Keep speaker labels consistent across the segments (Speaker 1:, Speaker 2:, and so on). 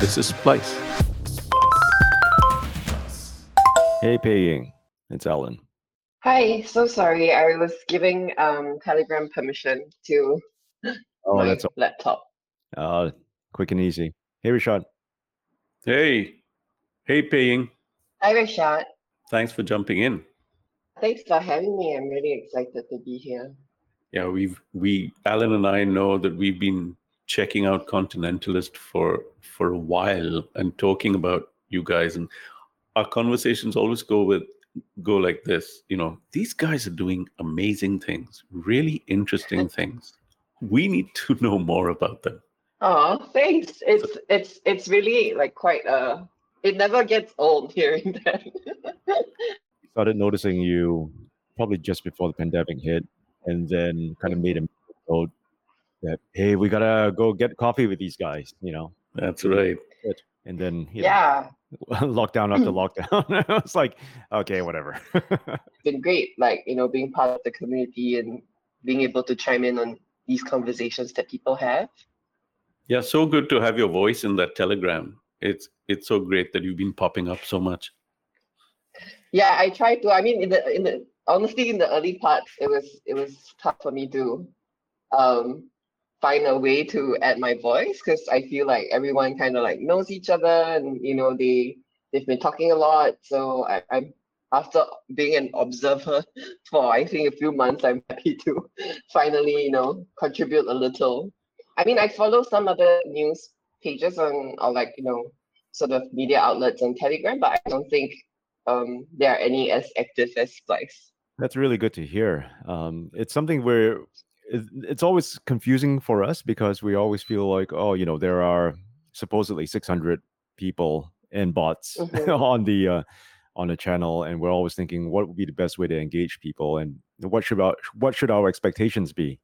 Speaker 1: This is Splice.
Speaker 2: Hey, Peiying. It's Alan.
Speaker 3: Hi, so sorry. I was giving um, Telegram permission to
Speaker 2: Oh,
Speaker 3: my
Speaker 2: that's
Speaker 3: laptop.
Speaker 2: uh, quick and easy. Hey, Rishad.
Speaker 1: Hey, hey, Peiying.
Speaker 3: Hi, Rishad.
Speaker 1: Thanks for jumping in.
Speaker 3: Thanks for having me. I'm really excited to be here.
Speaker 1: Yeah, we've we Alan and I know that we've been checking out Kontinentalist for for a while and talking about you guys, and our conversations always go with go like this. You know, these guys are doing amazing things, really interesting things. We need to know more about them.
Speaker 3: Oh, thanks. It's it's it's really like quite uh it never gets old hearing that.
Speaker 2: Started noticing you probably just before the pandemic hit, and then kind of made a note that hey, we gotta go get coffee with these guys, you know.
Speaker 1: That's right.
Speaker 2: And then you
Speaker 3: yeah,
Speaker 2: know, lockdown after lockdown. it's like, okay, whatever.
Speaker 3: it's been great. Like, you know, being part of the community and being able to chime in on these conversations that people have.
Speaker 1: Yeah, so good to have your voice in that telegram. It's it's so great that you've been popping up so much.
Speaker 3: Yeah, I tried to. I mean, in the in the honestly, in the early parts, it was it was tough for me to um find a way to add my voice because I feel like everyone kind of like knows each other and you know they they've been talking a lot. So I, I'm after being an observer for I think a few months, I'm happy to finally you know contribute a little. I mean, I follow some other news pages on or like you know sort of media outlets on Telegram, but I don't think um, there are any as active as Splice.
Speaker 2: That's really good to hear. Um, it's something where it's always confusing for us because we always feel like, oh, you know, there are supposedly 600 people and bots
Speaker 3: Mhm.
Speaker 2: on the uh, on the channel, and we're always thinking, what would be the best way to engage people, and what should our what should our expectations be?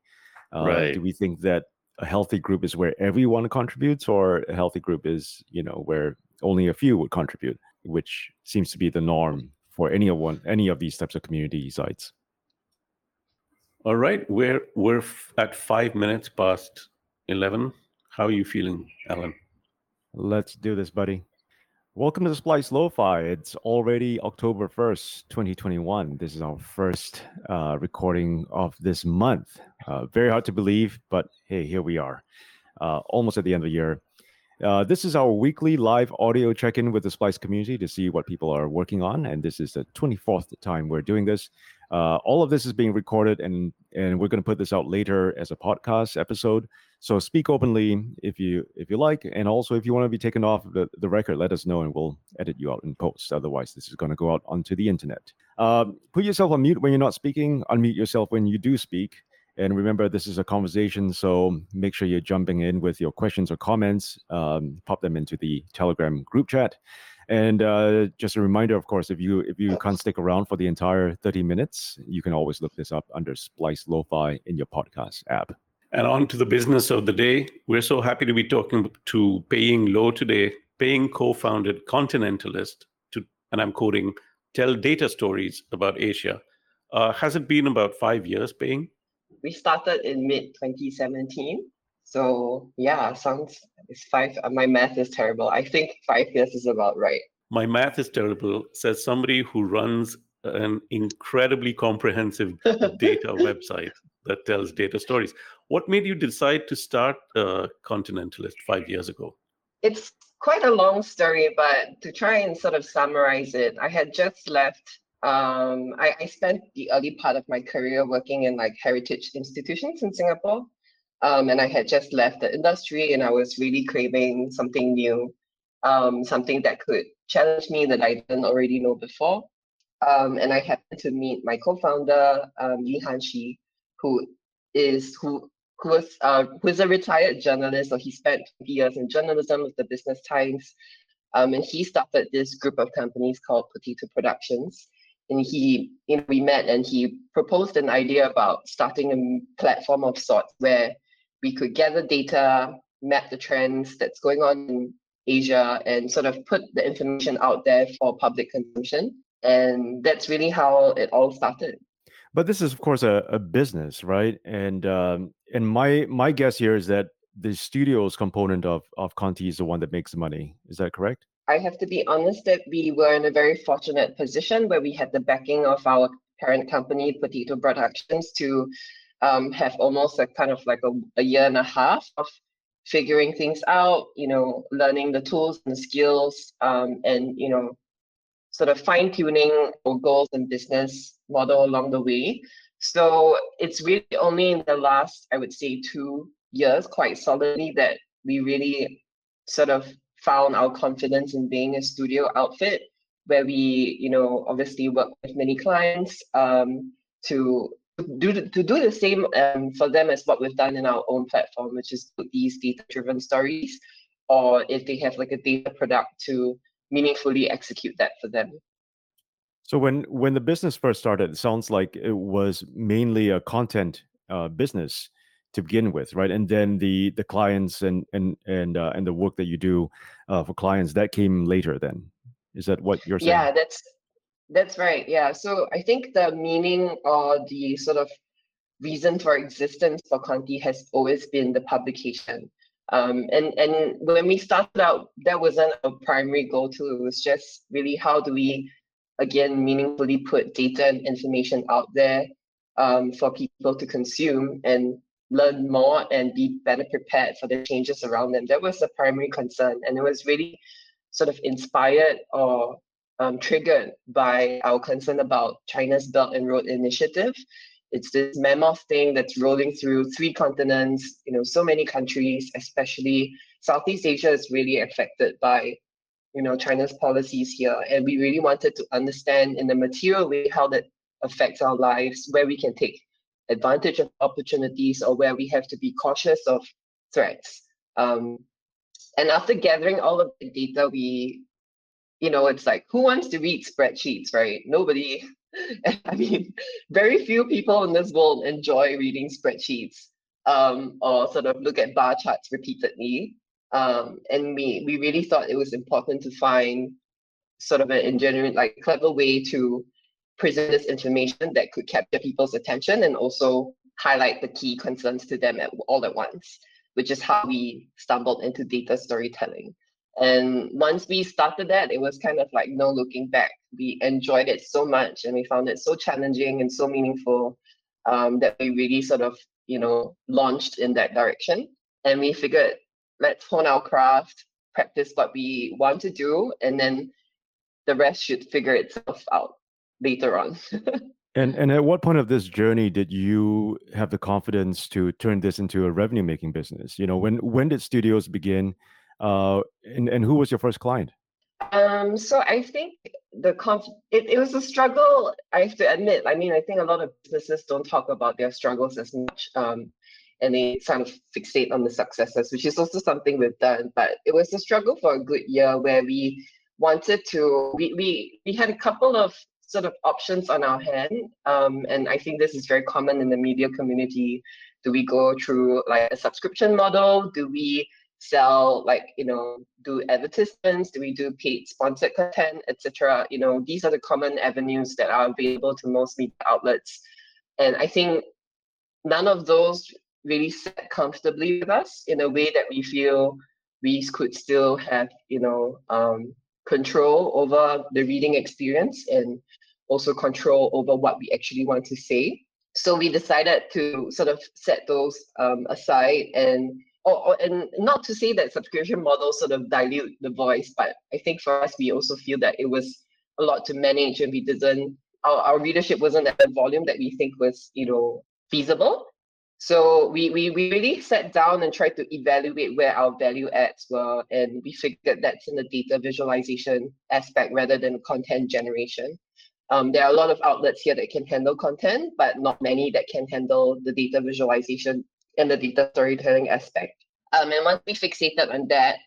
Speaker 2: Uh,
Speaker 1: Right.
Speaker 2: Do we think that a healthy group is where everyone contributes, or a healthy group is, you know, where only a few would contribute, which seems to be the norm for any of one any of these types of community sites.
Speaker 1: All right, we're we're at five minutes past eleven. How are you feeling, Alan?
Speaker 2: Let's do this, buddy. Welcome to the Splice Lo-Fi. It's already October 1st, 2021. This is our first uh, recording of this month. Uh, very hard to believe, but hey, here we are, uh, almost at the end of the year. Uh, this is our weekly live audio check-in with the Splice community to see what people are working on, and this is the 24th time we're doing this. Uh, all of this is being recorded, and and we're going to put this out later as a podcast episode. So speak openly if you if you like, and also if you want to be taken off the, the record, let us know and we'll edit you out in post. Otherwise, this is going to go out onto the internet. Um, put yourself on mute when you're not speaking. Unmute yourself when you do speak. And remember, this is a conversation, so make sure you're jumping in with your questions or comments. Um, pop them into the Telegram group chat. And uh, just a reminder, of course, if you if you can't stick around for the entire 30 minutes, you can always look this up under Splice Lo-Fi in your podcast app.
Speaker 1: And on to the business of the day. We're so happy to be talking to Peiying Loh today. Peiying co-founded Kontinentalist to, and I'm quoting, tell data stories about Asia. Uh, has it been about five years, Paying?
Speaker 3: We started in mid 2017. So yeah, sounds it's five. uh, My math is terrible. I think five years is about right.
Speaker 1: My math is terrible, says somebody who runs an incredibly comprehensive data website that tells data stories. What made you decide to start uh, Kontinentalist five years ago?
Speaker 3: It's quite a long story, but to try and sort of summarize it, I had just left. Um, I, I spent the early part of my career working in like heritage institutions in Singapore. Um, and I had just left the industry and I was really craving something new, um, something that could challenge me that I didn't already know before. Um, and I happened to meet my co-founder, um, Lee Han Shih, who is who who was uh, who is a retired journalist. So he spent 20 years in journalism with the Business Times, um, and he started this group of companies called Potato Productions. And he, you know, we met, and he proposed an idea about starting a platform of sorts where we could gather data, map the trends that's going on in Asia, and sort of put the information out there for public consumption. And that's really how it all started.
Speaker 2: But this is, of course, a, a business, right? And um, and my my guess here is that the studios component of of Conti is the one that makes money. Is that correct?
Speaker 3: I have to be honest that we were in a very fortunate position where we had the backing of our parent company, Potato Productions, to um, have almost a kind of like a, a year and a half of figuring things out, you know, learning the tools and the skills, um, and you know, sort of fine tuning our goals and business model along the way. So it's really only in the last, I would say, two years, quite solidly, that we really sort of found our confidence in being a studio outfit where we, you know, obviously work with many clients um, to do to do the same um, for them as what we've done in our own platform, which is these data-driven stories, or if they have like a data product to meaningfully execute that for them.
Speaker 2: So when when the business first started, it sounds like it was mainly a content uh, business to begin with, right? And then the the clients and and and uh, and the work that you do uh, for clients that came later. Then is that what you're saying?
Speaker 3: Yeah, that's that's right. Yeah. So I think the meaning or the sort of reason for existence for Conti has always been the publication. Um, and and when we started out, that wasn't a primary goal too. It was just really how do we, again, meaningfully put data and information out there um, for people to consume and learn more and be better prepared for the changes around them. That was the primary concern, and it was really sort of inspired or um, triggered by our concern about China's Belt and Road Initiative. It's this mammoth thing that's rolling through three continents, you know, so many countries, especially Southeast Asia is really affected by, you know, China's policies here. And we really wanted to understand in a material way how that affects our lives, where we can take advantage of opportunities or where we have to be cautious of threats. Um, and after gathering all of the data, we you know, it's like who wants to read spreadsheets, right? Nobody. I mean, very few people in this world enjoy reading spreadsheets um, or sort of look at bar charts repeatedly. Um, and we we really thought it was important to find sort of an engineering, like clever way to present this information that could capture people's attention and also highlight the key concerns to them at, all at once, which is how we stumbled into data storytelling. And once we started that, it was kind of like no looking back. We enjoyed it so much and we found it so challenging and so meaningful um, that we really sort of, you know, launched in that direction. And we figured, let's hone our craft, practice what we want to do, and then the rest should figure itself out later on.
Speaker 2: and and at what point of this journey did you have the confidence to turn this into a revenue making business? You know, when when did studios begin? Uh, and, and who was your first client?
Speaker 3: Um, so I think the conf- it, it was a struggle. I have to admit. I mean, I think a lot of businesses don't talk about their struggles as much, um, and they kind of fixate on the successes, which is also something we've done. But it was a struggle for a good year where we wanted to. We we we had a couple of sort of options on our hand, um, and I think this is very common in the media community. Do we go through like a subscription model? Do we sell like you know do advertisements do we do paid sponsored content etc you know these are the common avenues that are available to most media outlets and i think none of those really sit comfortably with us in a way that we feel we could still have you know um, control over the reading experience and also control over what we actually want to say so we decided to sort of set those um, aside and or, or, and not to say that subscription models sort of dilute the voice, but I think for us, we also feel that it was a lot to manage and we didn't, our, our readership wasn't at the volume that we think was, you know, feasible. So we, we, we really sat down and tried to evaluate where our value adds were, and we figured that's in the data visualization aspect rather than content generation. Um, there are a lot of outlets here that can handle content, but not many that can handle the data visualization and the data storytelling aspect. Um, and once we fixated on that,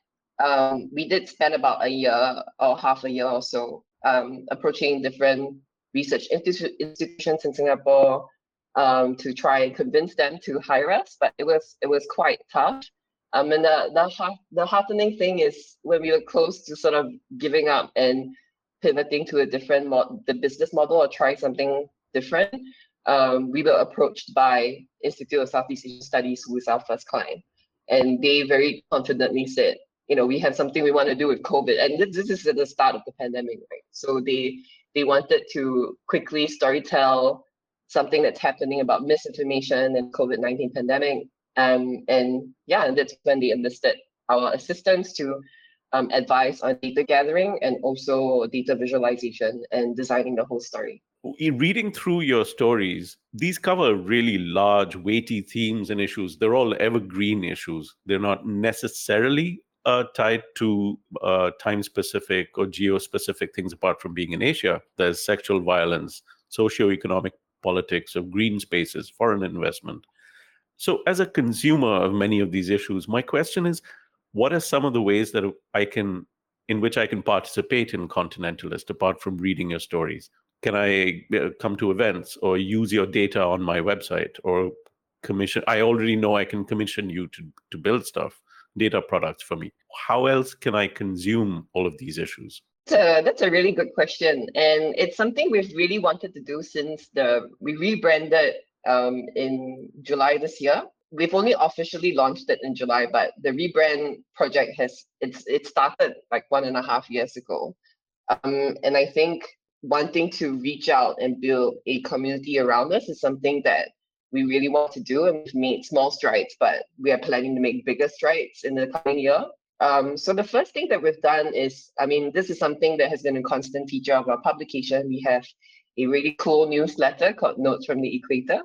Speaker 3: um, we did spend about a year or half a year or so um, approaching different research institu- institutions in Singapore um, to try and convince them to hire us. But it was it was quite tough. Um, and the the, the heartening thing is when we were close to sort of giving up and pivoting to a different mod- the business model or try something different, um, we were approached by Institute of Southeast Asian Studies, who is our first client. and they very confidently said, you know, we have something we want to do with COVID, and this, this is at the start of the pandemic, right? So they they wanted to quickly storytell something that's happening about misinformation and COVID nineteen pandemic, um, and yeah, that's when they enlisted our assistance to um, advise on data gathering and also data visualization and designing the whole story.
Speaker 1: In reading through your stories, these cover really large, weighty themes and issues. They're all evergreen issues. They're not necessarily uh, tied to uh, time specific or geo specific things apart from being in Asia. There's sexual violence, socioeconomic politics of green spaces, foreign investment. So, as a consumer of many of these issues, my question is what are some of the ways that I can, in which I can participate in Kontinentalist apart from reading your stories? Can I uh, come to events or use your data on my website or commission? I already know I can commission you to, to build stuff, data products for me. How else can I consume all of these issues?
Speaker 3: That's a, really good question. And it's something we've really wanted to do since the we rebranded um, in July this year we've only officially launched it in July, but the rebrand project has it's it started like one and a half years ago. Um, and I think wanting to reach out and build a community around us is something that we really want to do, and we've made small strides, but we are planning to make bigger strides in the coming year. Um, so the first thing that we've done is, I mean, this is something that has been a constant feature of our publication. We have a really cool newsletter called Notes from the Equator,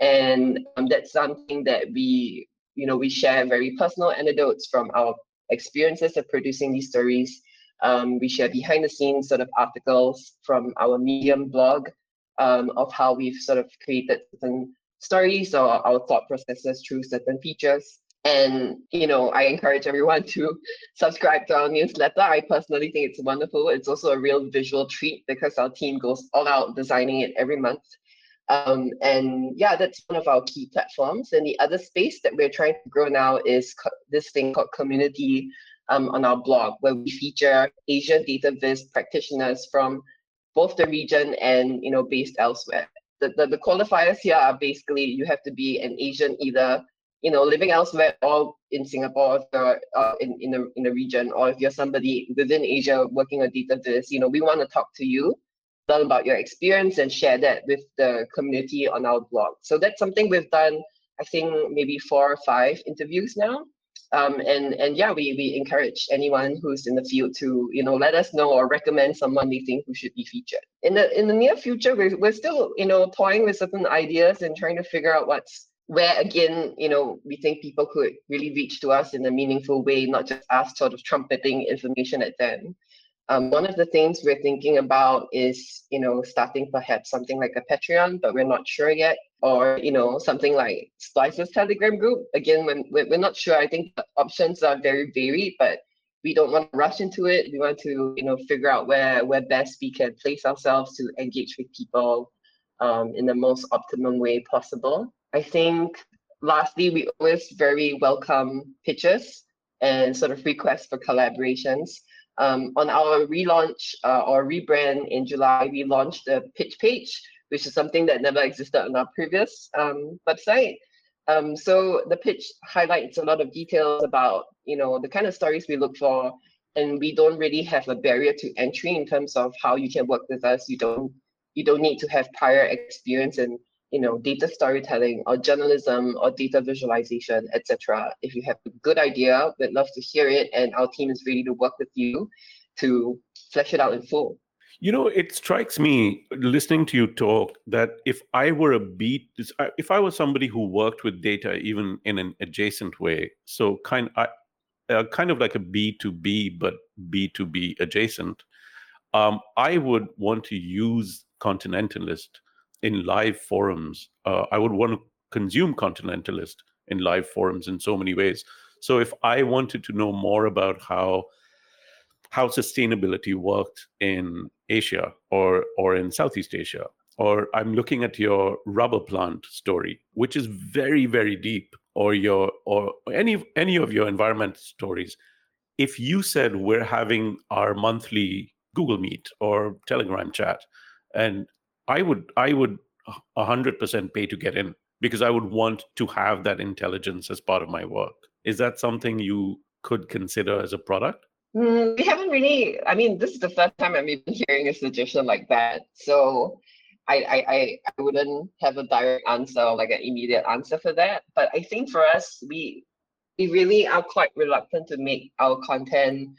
Speaker 3: and um, that's something that we you know we share very personal anecdotes from our experiences of producing these stories. Um, we share behind the scenes sort of articles from our medium blog um, of how we've sort of created certain stories or our thought processes through certain features and you know i encourage everyone to subscribe to our newsletter i personally think it's wonderful it's also a real visual treat because our team goes all out designing it every month um, and yeah, that's one of our key platforms. And the other space that we're trying to grow now is co- this thing called community um, on our blog, where we feature Asian data viz practitioners from both the region and you know based elsewhere. The, the, the qualifiers here are basically you have to be an Asian either you know living elsewhere or in Singapore or uh, in in the in the region, or if you're somebody within Asia working on data this you know we want to talk to you learn about your experience and share that with the community on our blog. So that's something we've done, I think maybe four or five interviews now. Um, and and yeah, we we encourage anyone who's in the field to you know let us know or recommend someone they think who should be featured. In the in the near future, we're, we're still you know toying with certain ideas and trying to figure out what's where again you know we think people could really reach to us in a meaningful way, not just us sort of trumpeting information at them. Um, one of the things we're thinking about is, you know, starting perhaps something like a Patreon, but we're not sure yet, or you know, something like Splice's Telegram group. Again, when we're not sure, I think the options are very varied, but we don't want to rush into it. We want to, you know, figure out where where best we can place ourselves to engage with people um, in the most optimum way possible. I think, lastly, we always very welcome pitches and sort of requests for collaborations. Um, on our relaunch uh, or rebrand in July, we launched a pitch page, which is something that never existed on our previous um, website. Um, so the pitch highlights a lot of details about you know the kind of stories we look for, and we don't really have a barrier to entry in terms of how you can work with us. You don't you don't need to have prior experience in you know, data storytelling or journalism or data visualization, etc. If you have a good idea, we'd love to hear it, and our team is ready to work with you to flesh it out in full.
Speaker 1: You know, it strikes me listening to you talk that if I were a beat, if I was somebody who worked with data even in an adjacent way, so kind, I, uh, kind of like a B two B but B two B adjacent, um, I would want to use Kontinentalist in live forums. Uh, I would want to consume Kontinentalist in live forums in so many ways. So if I wanted to know more about how how sustainability worked in Asia or or in Southeast Asia, or I'm looking at your rubber plant story, which is very very deep, or your or any any of your environment stories. If you said we're having our monthly Google Meet or Telegram chat, and I would I would hundred percent pay to get in because I would want to have that intelligence as part of my work. Is that something you could consider as a product?
Speaker 3: Mm, we haven't really. I mean, this is the first time I'm even hearing a suggestion like that. So I, I, I wouldn't have a direct answer or like an immediate answer for that. But I think for us, we we really are quite reluctant to make our content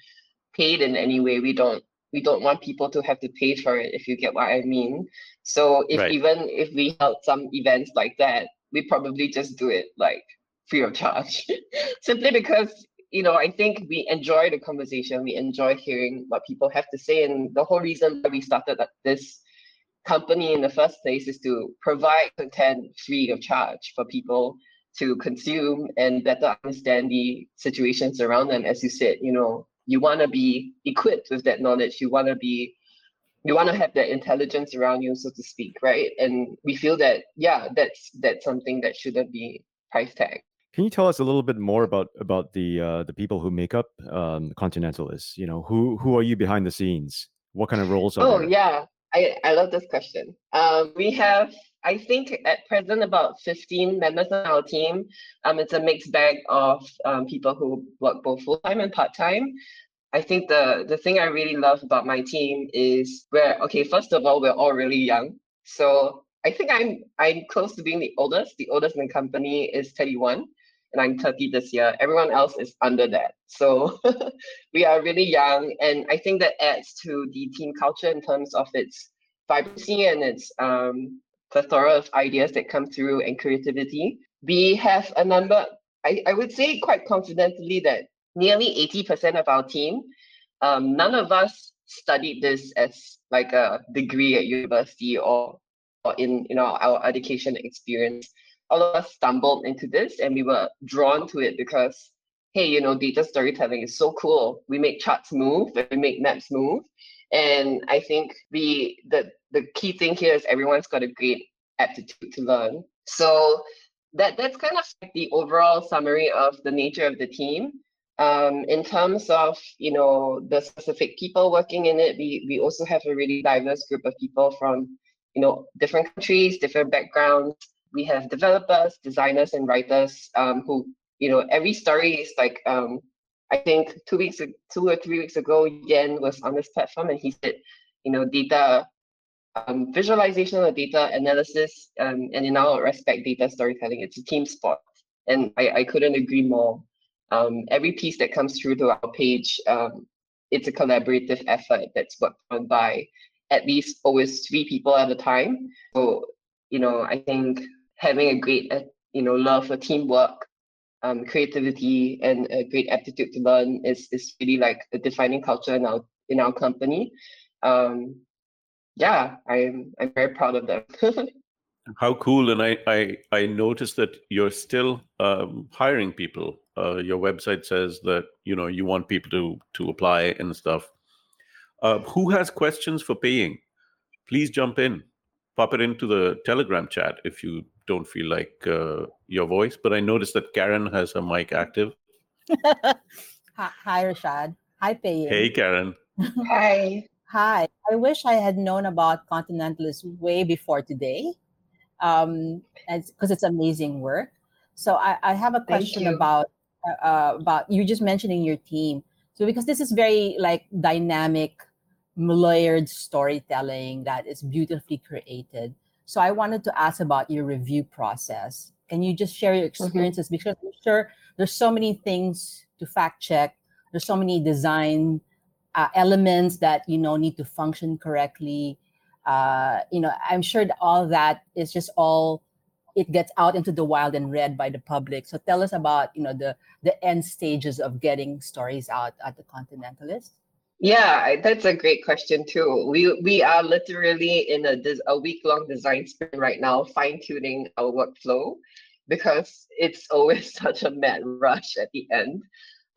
Speaker 3: paid in any way. We don't we don't want people to have to pay for it if you get what I mean. So if right. even if we held some events like that, we probably just do it like free of charge. Simply because you know, I think we enjoy the conversation. We enjoy hearing what people have to say. And the whole reason why we started this company in the first place is to provide content free of charge for people to consume and better understand the situations around them. As you said, you know, you want to be equipped with that knowledge. You want to be, you want to have that intelligence around you, so to speak, right? And we feel that, yeah, that's that's something that shouldn't be price tag.
Speaker 2: Can you tell us a little bit more about about the uh, the people who make up um, Kontinentalists? You know, who who are you behind the scenes? What kind of roles are
Speaker 3: oh,
Speaker 2: there?
Speaker 3: yeah, I I love this question. Um, we have I think at present about 15 members on our team. Um, it's a mixed bag of um, people who work both full time and part time. I think the the thing I really love about my team is we're okay. First of all, we're all really young, so I think I'm I'm close to being the oldest. The oldest in the company is 31 and I'm 30 this year. Everyone else is under that. So we are really young. And I think that adds to the team culture in terms of its vibrancy and its um, plethora of ideas that come through and creativity. We have a number, I, I would say quite confidently that nearly 80% of our team, um, none of us studied this as like a degree at university or, or in you know our education experience. All of us stumbled into this and we were drawn to it because hey you know data storytelling is so cool. We make charts move and we make maps move and i think the the the key thing here is everyone's got a great aptitude to learn. So that that's kind of like the overall summary of the nature of the team. Um, in terms of you know the specific people working in it we we also have a really diverse group of people from you know different countries different backgrounds. We have developers, designers, and writers um, who, you know, every story is like, um, I think two weeks, two or three weeks ago, Yan was on this platform and he said, you know, data um, visualization or data analysis, um, and in our respect, data storytelling, it's a team sport. And I, I couldn't agree more. Um, every piece that comes through to our page, um, it's a collaborative effort that's worked on by at least always three people at a time. So, you know, I think having a great, uh, you know, love for teamwork, um, creativity, and a great aptitude to learn is is really like a defining culture in our in our company. Um, yeah, I'm I'm very proud of them.
Speaker 1: How cool! And I I I noticed that you're still um, hiring people. Uh, your website says that you know you want people to to apply and stuff. Uh, who has questions for Peiying? Please jump in pop it into the Telegram chat if you don't feel like uh, your voice. But I noticed that Karen has her mic active.
Speaker 4: Hi, Rishad. Hi, Pei.
Speaker 1: Hey, Karen.
Speaker 3: Hi.
Speaker 4: Hi. I wish I had known about Kontinentalist way before today, um, because it's amazing work. So I, I have a question about uh, uh, about you just mentioning your team. So because this is very like dynamic layered storytelling that is beautifully created. So I wanted to ask about your review process. Can you just share your mm-hmm. experiences? Mm-hmm. Because I'm sure there's so many things to fact check. There's so many design uh, elements that you know need to function correctly. Uh, you know, I'm sure that all that is just all it gets out into the wild and read by the public. So tell us about you know the the end stages of getting stories out at the Kontinentalist.
Speaker 3: Yeah, that's a great question too. We we are literally in a a week long design sprint right now, fine tuning our workflow because it's always such a mad rush at the end.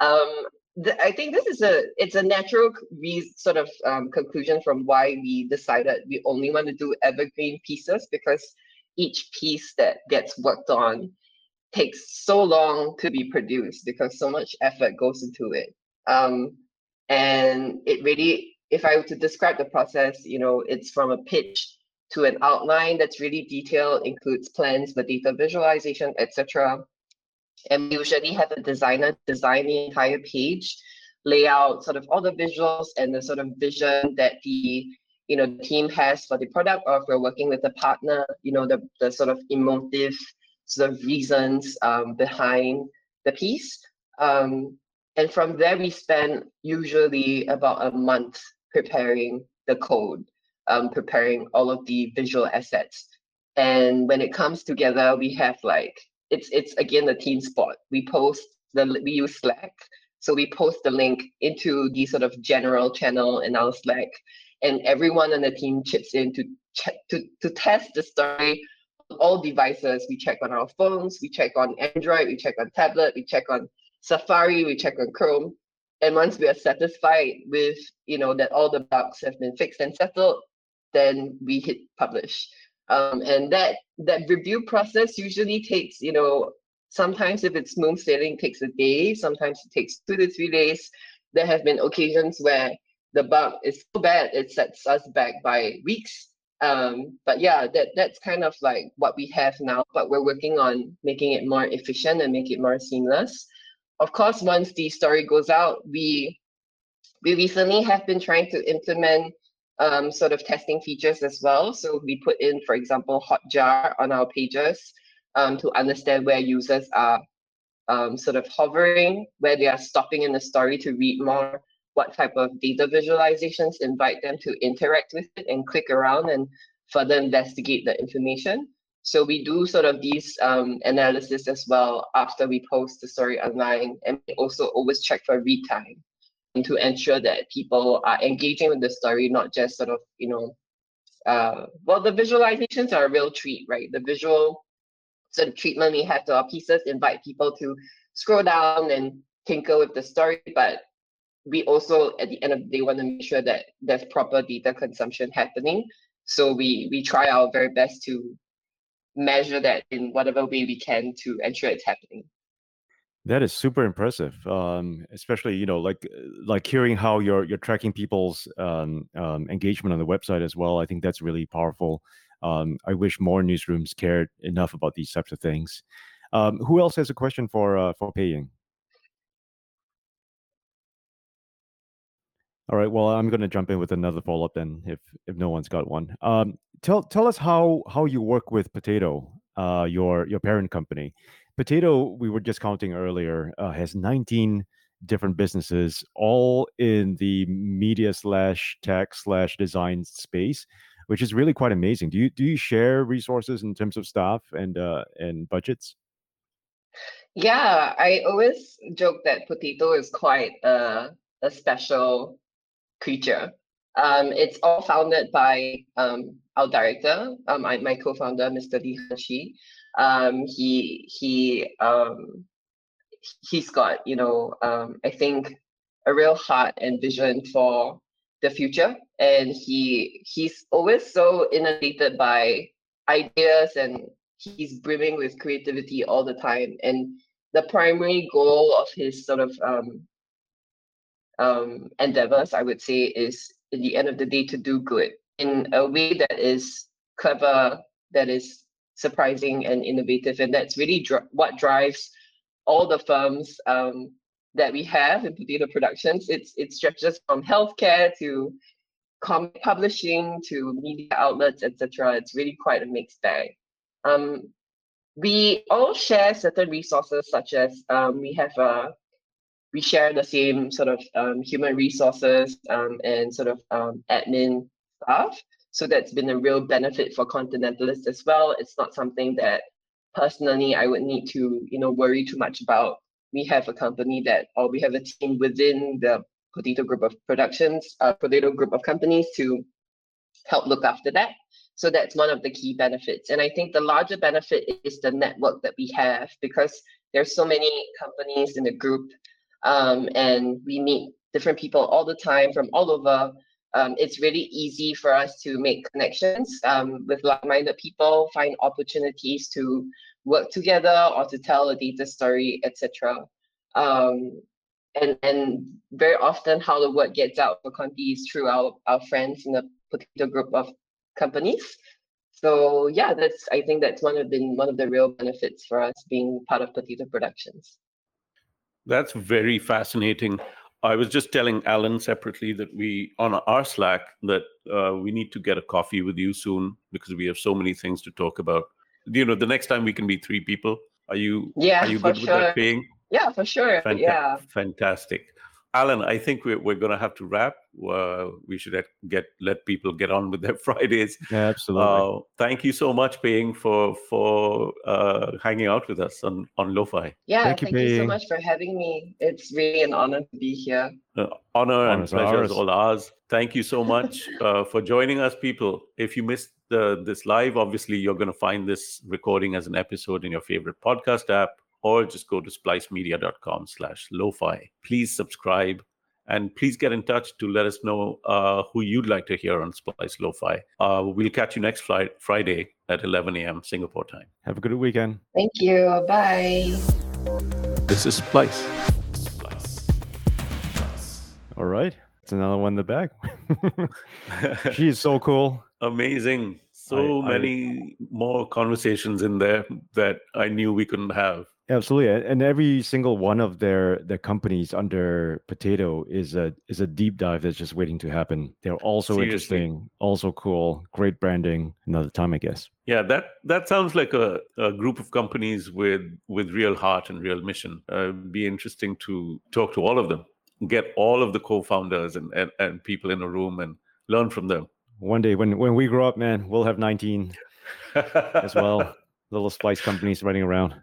Speaker 3: Um, the, I think this is a it's a natural re- sort of um, conclusion from why we decided we only want to do evergreen pieces because each piece that gets worked on takes so long to be produced because so much effort goes into it. Um, and it really, if I were to describe the process, you know, it's from a pitch to an outline that's really detailed, includes plans, the data visualization, etc. And we usually have a designer design the entire page, lay out sort of all the visuals and the sort of vision that the you know team has for the product, or if we're working with a partner, you know, the, the sort of emotive sort of reasons um, behind the piece. Um, and from there, we spend usually about a month preparing the code, um, preparing all of the visual assets. And when it comes together, we have like it's it's again the team spot. We post the we use Slack, so we post the link into the sort of general channel in our Slack, and everyone on the team chips in to check to to test the story. On all devices we check on our phones, we check on Android, we check on tablet, we check on Safari, we check on Chrome, and once we are satisfied with you know that all the bugs have been fixed and settled, then we hit publish. Um, and that that review process usually takes, you know, sometimes if it's smooth sailing, takes a day. Sometimes it takes two to three days. There have been occasions where the bug is so bad it sets us back by weeks. Um, but yeah, that that's kind of like what we have now. But we're working on making it more efficient and make it more seamless. Of course, once the story goes out, we we recently have been trying to implement um, sort of testing features as well. So we put in, for example, Hotjar on our pages um, to understand where users are um, sort of hovering, where they are stopping in the story to read more, what type of data visualizations invite them to interact with it and click around and further investigate the information. So we do sort of these um, analysis as well after we post the story online, and we also always check for read time to ensure that people are engaging with the story, not just sort of, you know, uh, well, the visualizations are a real treat, right? The visual sort of treatment we have to our pieces invite people to scroll down and tinker with the story, but we also, at the end of the day, want to make sure that there's proper data consumption happening. So we we try our very best to measure that in whatever way we can to ensure it's happening.
Speaker 2: That is super impressive, um, especially you know like like hearing how you're you're tracking people's um, um, engagement on the website as well. I think that's really powerful. Um, I wish more newsrooms cared enough about these types of things. Um, who else has a question for uh, for Pei All right. Well, I'm going to jump in with another follow up then, if if no one's got one. Um, tell tell us how how you work with Potato, uh, your your parent company. Potato, we were just counting earlier, uh, has 19 different businesses, all in the media slash tech slash design space, which is really quite amazing. Do you do you share resources in terms of staff and uh, and budgets?
Speaker 3: Yeah, I always joke that Potato is quite a, a special creature. Um, it's all founded by um, our director, um, my, my co-founder, Mr. Lee Han Shih um, he he um, he's got you know um, I think a real heart and vision for the future, and he he's always so inundated by ideas and he's brimming with creativity all the time and the primary goal of his sort of um, um, endeavors, I would say, is in the end of the day to do good in a way that is clever, that is surprising and innovative. And that's really dr- what drives all the firms um, that we have in Potato Productions. It's it stretches from healthcare to comic publishing to media outlets, etc. It's really quite a mixed bag. Um, we all share certain resources, such as um, we have a we share the same sort of um, human resources um, and sort of um, admin staff. So that's been a real benefit for Kontinentalists as well. It's not something that personally I would need to, you know, worry too much about. We have a company that, or we have a team within the Potato Group of Productions, uh, Potato Group of companies to help look after that. So that's one of the key benefits. And I think the larger benefit is the network that we have because there's so many companies in the group um, and we meet different people all the time from all over um, it's really easy for us to make connections um, with like-minded people, find opportunities to work together or to tell a data story, etc. Um, and and very often how the word gets out for Conti is through our, our friends in the potato group of companies. So yeah, that's I think that's one of the one of the real benefits for us being part of Potato Productions.
Speaker 1: That's very fascinating. I was just telling Alan separately that we on our Slack that uh, we need to get a coffee with you soon because we have so many things to talk about. You know, the next time we can be three people. Are you?
Speaker 3: Yeah,
Speaker 1: are you good
Speaker 3: sure.
Speaker 1: with that Peiying?
Speaker 3: Yeah, for sure.
Speaker 1: Fanta-
Speaker 3: Yeah.
Speaker 1: Fantastic. Alan, I think we're, we're going to have to wrap. Uh, we should let- get let people get on with their Fridays.
Speaker 2: Yeah, absolutely.
Speaker 1: Uh, thank you so much, Peiying, for for uh, hanging out with us on on Lo-Fi.
Speaker 3: Yeah,
Speaker 2: Thank
Speaker 3: thank,
Speaker 2: you,
Speaker 3: you, so much for having me. It's really an honor to be here.
Speaker 1: Uh, honor and
Speaker 2: Honor's
Speaker 1: pleasure is
Speaker 2: ours.
Speaker 1: all ours. Thank you so much uh, for joining us, people. If you missed the, this live, obviously you're going to find this recording as an episode in your favorite podcast app, or just go to splicemedia.com slash lo-fi. Please subscribe and please get in touch to let us know uh, who you'd like to hear on Splice Lo-Fi. Uh, we'll catch you next fri- Friday at 11 a.m. Singapore time.
Speaker 2: Have a good weekend.
Speaker 3: Thank you. Bye.
Speaker 1: This is Splice. Splice.
Speaker 2: All right. It's another one in the bag. She's so cool.
Speaker 1: amazing so
Speaker 2: I-
Speaker 1: many more conversations in there that i knew we couldn't have
Speaker 2: Absolutely. And every single one of their their companies under Potato is a is a deep dive that's just waiting to happen. They're also
Speaker 1: Seriously.
Speaker 2: interesting, also cool, great branding. Another time, I guess.
Speaker 1: yeah that that sounds like a, a group of companies with with real heart and real mission uh, be interesting to talk to all of them get all of the co-founders and, and and people in a room and learn from them
Speaker 2: One day when when we grow up, man, we'll have 19 as well. Little spice companies running around.